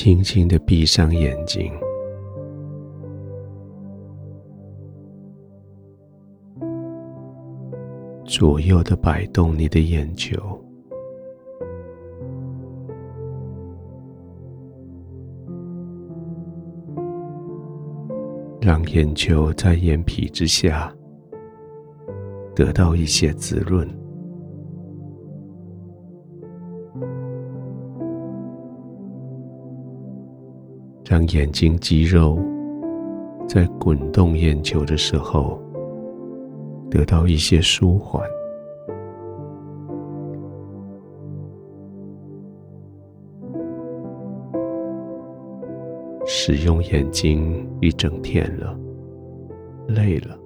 轻轻的闭上眼睛，左右的摆动你的眼球，让眼球在眼皮之下得到一些滋润。让眼睛肌肉在滚动眼球的时候得到一些舒缓，使用眼睛一整天了，累了，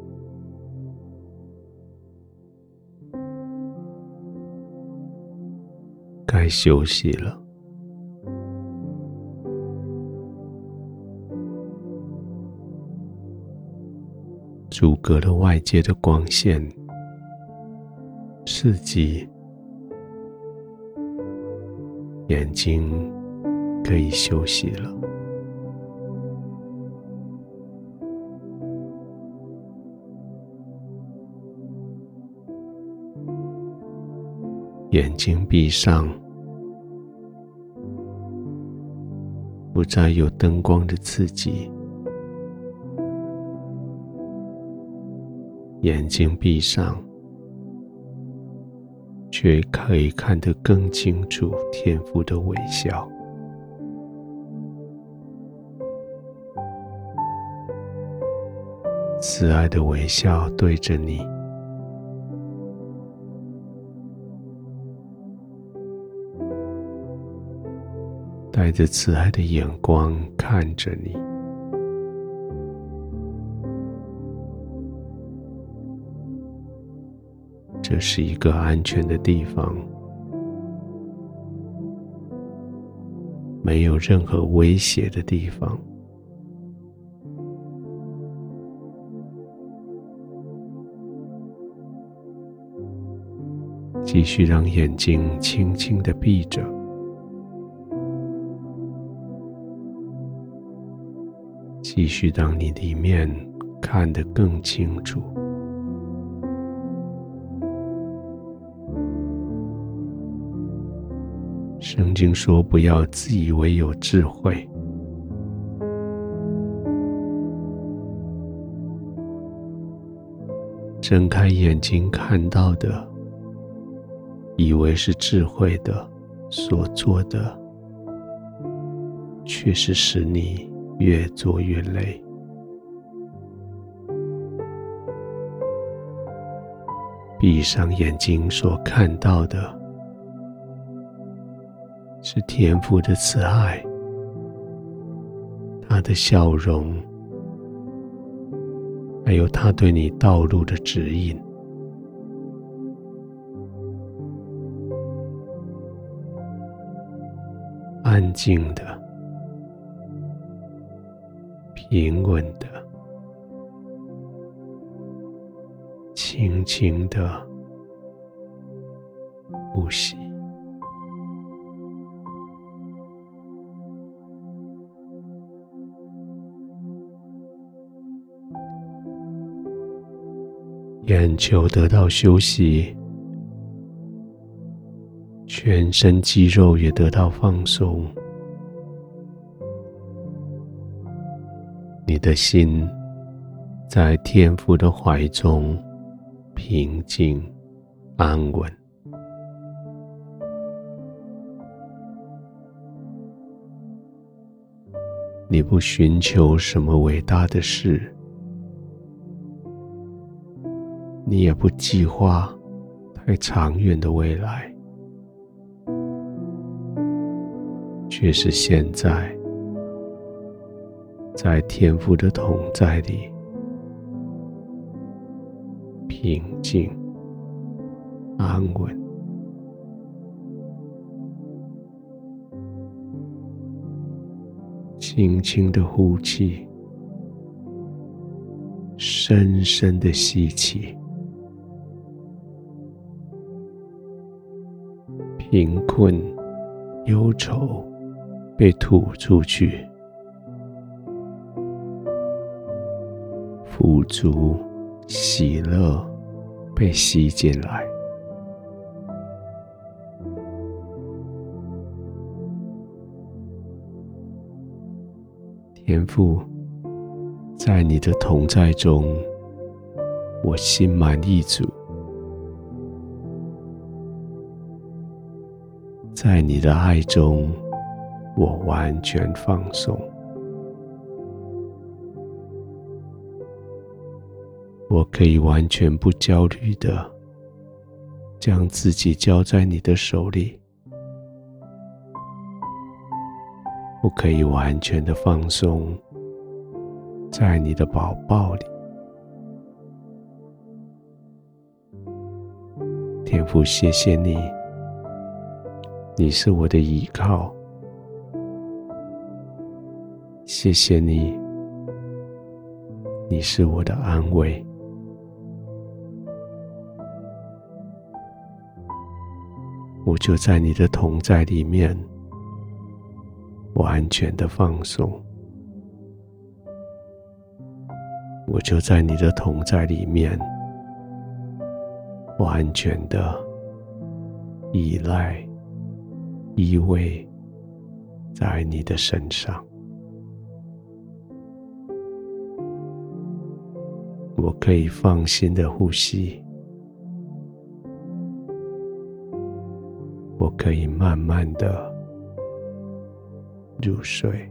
该休息了。阻隔了外界的光线，刺激眼睛，可以休息了。眼睛闭上，不再有灯光的刺激。眼睛闭上，却可以看得更清楚天父的微笑，慈爱的微笑对着你，带着慈爱的眼光看着你。这是一个安全的地方，没有任何威胁的地方。继续让眼睛轻轻的闭着，继续让你里面看得更清楚。圣经说：“不要自以为有智慧，睁开眼睛看到的，以为是智慧的所做的，却是使你越做越累。闭上眼睛所看到的。”是天父的慈爱，他的笑容，还有他对你道路的指引。安静的，平稳的，轻轻的呼吸。眼球得到休息，全身肌肉也得到放松，你的心在天父的怀中平静安稳。你不寻求什么伟大的事。你也不计划太长远的未来，却是现在，在天赋的同在里，平静、安稳，轻轻的呼气，深深的吸气。贫困、忧愁、被吐出去，富足、喜乐被吸进来。天父，在你的同在中，我心满意足；在你的爱中，我完全放松。我可以完全不焦虑的将自己交在你的手里。我可以完全的放松，在你的宝抱里。天父，谢谢你，你是我的依靠。谢谢你，你是我的安慰。我就在你的同在里面。完全的放松，我就在你的同在里面，完全的依赖、依偎在你的身上。我可以放心的呼吸，我可以慢慢的。入睡。